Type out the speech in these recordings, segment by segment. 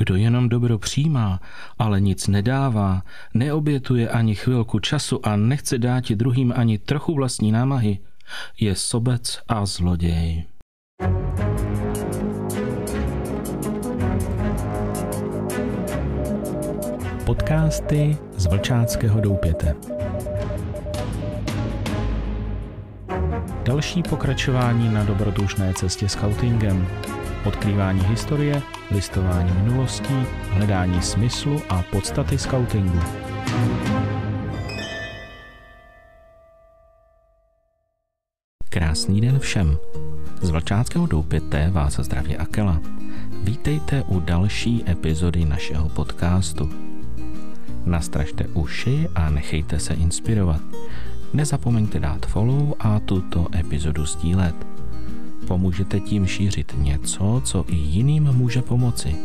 Kdo jenom dobro přijímá, ale nic nedává, neobětuje ani chvilku času a nechce dát druhým ani trochu vlastní námahy, je sobec a zloděj. Podcasty z Vlčáckého doupěte. Další pokračování na dobrodružné cestě scoutingem odkrývání historie, listování minulostí, hledání smyslu a podstaty scoutingu. Krásný den všem. Z Vlčáckého doupěte vás zdraví Akela. Vítejte u další epizody našeho podcastu. Nastražte uši a nechejte se inspirovat. Nezapomeňte dát follow a tuto epizodu sdílet pomůžete tím šířit něco, co i jiným může pomoci.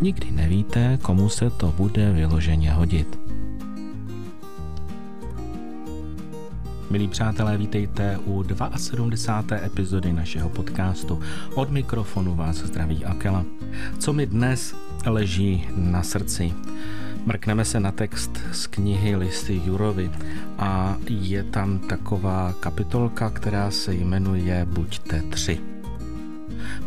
Nikdy nevíte, komu se to bude vyloženě hodit. Milí přátelé, vítejte u 72. epizody našeho podcastu. Od mikrofonu vás zdraví Akela. Co mi dnes leží na srdci? Mrkneme se na text z knihy Listy Jurovi a je tam taková kapitolka, která se jmenuje Buďte tři.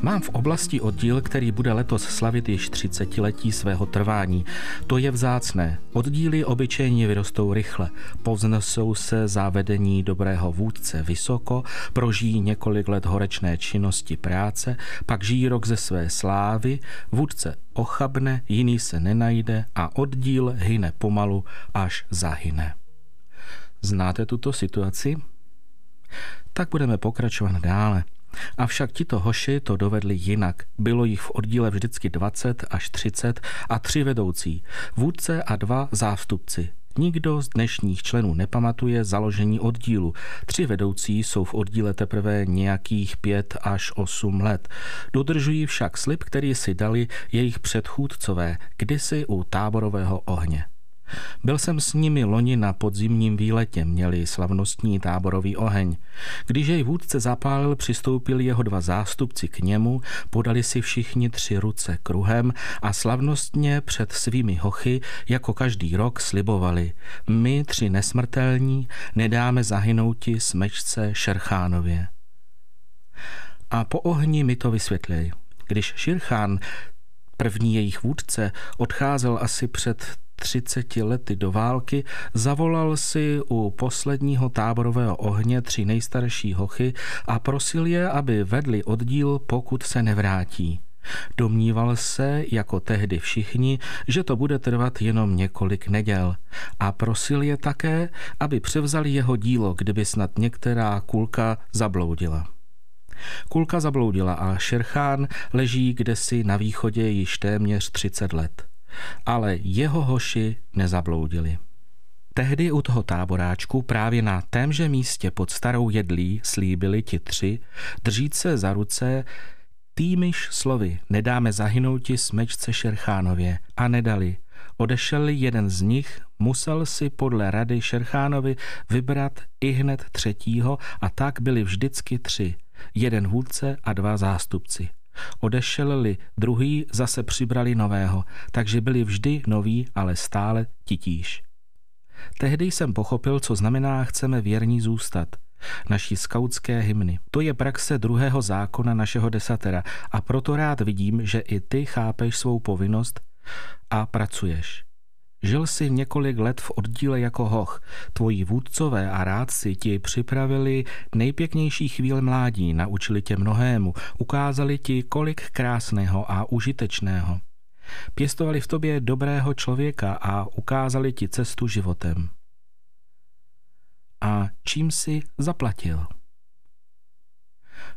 Mám v oblasti oddíl, který bude letos slavit již 30 letí svého trvání. To je vzácné. Oddíly obyčejně vyrostou rychle, povznesou se závedení dobrého vůdce vysoko, prožijí několik let horečné činnosti práce, pak žijí rok ze své slávy, vůdce ochabne, jiný se nenajde a oddíl hyne pomalu, až zahyne. Znáte tuto situaci? Tak budeme pokračovat dále. Avšak tito hoši to dovedli jinak. Bylo jich v oddíle vždycky 20 až 30 a tři vedoucí, vůdce a dva zástupci. Nikdo z dnešních členů nepamatuje založení oddílu. Tři vedoucí jsou v oddíle teprve nějakých pět až osm let. Dodržují však slib, který si dali jejich předchůdcové kdysi u táborového ohně. Byl jsem s nimi loni na podzimním výletě, měli slavnostní táborový oheň. Když jej vůdce zapálil, přistoupili jeho dva zástupci k němu, podali si všichni tři ruce kruhem a slavnostně před svými hochy, jako každý rok, slibovali. My, tři nesmrtelní, nedáme zahynouti smečce Šerchánově. A po ohni mi to vysvětlili. Když Širchán První jejich vůdce odcházel asi před 30 lety do války, zavolal si u posledního táborového ohně tři nejstarší hochy a prosil je, aby vedli oddíl, pokud se nevrátí. Domníval se, jako tehdy všichni, že to bude trvat jenom několik neděl a prosil je také, aby převzali jeho dílo, kdyby snad některá kulka zabloudila. Kulka zabloudila a Šerchán leží kdesi na východě již téměř 30 let ale jeho hoši nezabloudili. Tehdy u toho táboráčku právě na témže místě pod starou jedlí slíbili ti tři, držít se za ruce, týmiž slovy nedáme zahynouti smečce Šerchánově a nedali. Odešel jeden z nich, musel si podle rady Šerchánovi vybrat i hned třetího a tak byli vždycky tři, jeden vůdce a dva zástupci. Odešel-li druhý, zase přibrali nového, takže byli vždy noví, ale stále titíž. Tehdy jsem pochopil, co znamená chceme věrní zůstat. Naší skautské hymny. To je praxe druhého zákona našeho desatera a proto rád vidím, že i ty chápeš svou povinnost a pracuješ. Žil si několik let v oddíle jako hoch. Tvoji vůdcové a rádci ti připravili nejpěknější chvíle mládí, naučili tě mnohému, ukázali ti kolik krásného a užitečného. Pěstovali v tobě dobrého člověka a ukázali ti cestu životem. A čím si zaplatil?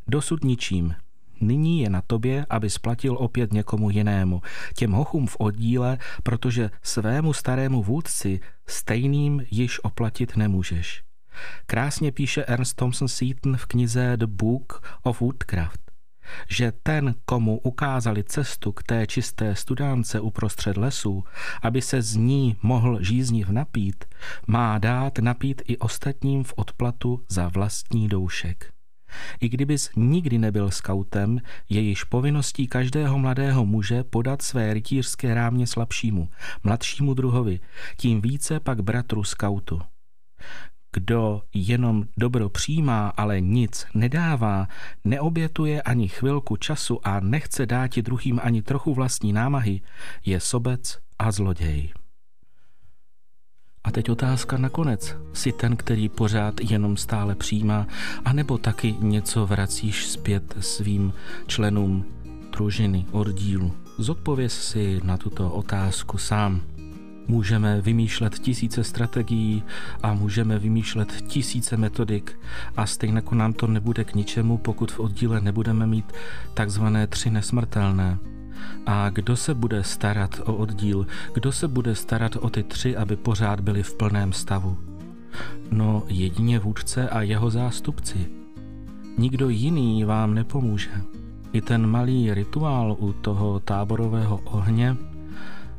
Dosud ničím, Nyní je na tobě, aby splatil opět někomu jinému, těm hochům v oddíle, protože svému starému vůdci stejným již oplatit nemůžeš. Krásně píše Ernst Thompson Seton v knize The Book of Woodcraft že ten, komu ukázali cestu k té čisté studánce uprostřed lesů, aby se z ní mohl žízniv napít, má dát napít i ostatním v odplatu za vlastní doušek. I kdybys nikdy nebyl skautem, je již povinností každého mladého muže podat své rytířské rámě slabšímu, mladšímu druhovi, tím více pak bratru skautu. Kdo jenom dobro přijímá, ale nic nedává, neobětuje ani chvilku času a nechce dáti druhým ani trochu vlastní námahy, je sobec a zloděj. Teď otázka nakonec. Jsi ten, který pořád jenom stále přijímá, anebo taky něco vracíš zpět svým členům družiny, oddílu? Zodpověz si na tuto otázku sám. Můžeme vymýšlet tisíce strategií a můžeme vymýšlet tisíce metodik a stejně jako nám to nebude k ničemu, pokud v oddíle nebudeme mít takzvané tři nesmrtelné. A kdo se bude starat o oddíl? Kdo se bude starat o ty tři, aby pořád byli v plném stavu? No jedině vůdce a jeho zástupci. Nikdo jiný vám nepomůže. I ten malý rituál u toho táborového ohně,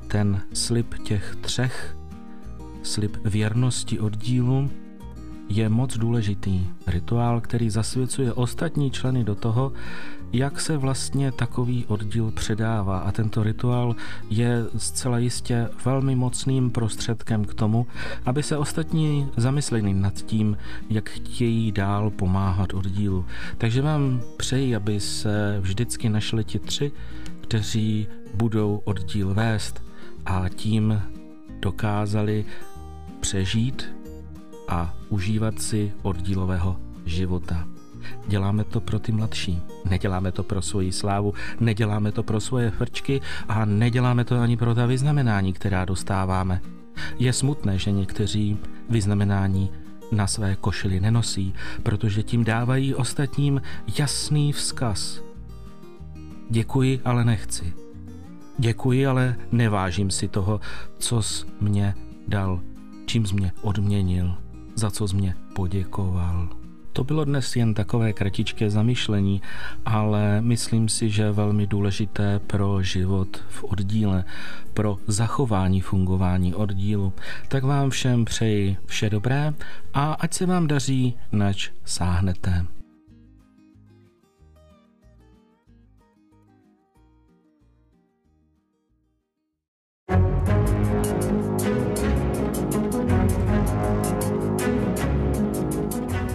ten slib těch třech, slib věrnosti oddílu, je moc důležitý. Rituál, který zasvěcuje ostatní členy do toho, jak se vlastně takový oddíl předává. A tento rituál je zcela jistě velmi mocným prostředkem k tomu, aby se ostatní zamysleli nad tím, jak chtějí dál pomáhat oddílu. Takže vám přeji, aby se vždycky našli ti tři, kteří budou oddíl vést a tím dokázali přežít a užívat si oddílového života. Děláme to pro ty mladší. Neděláme to pro svoji slávu, neděláme to pro svoje frčky a neděláme to ani pro ta vyznamenání, která dostáváme. Je smutné, že někteří vyznamenání na své košili nenosí, protože tím dávají ostatním jasný vzkaz. Děkuji, ale nechci. Děkuji, ale nevážím si toho, co jsi mě dal, čím jsi mě odměnil, za co mě poděkoval. To bylo dnes jen takové kratičké zamyšlení, ale myslím si, že velmi důležité pro život v oddíle, pro zachování fungování oddílu. Tak vám všem přeji vše dobré a ať se vám daří, nač sáhnete.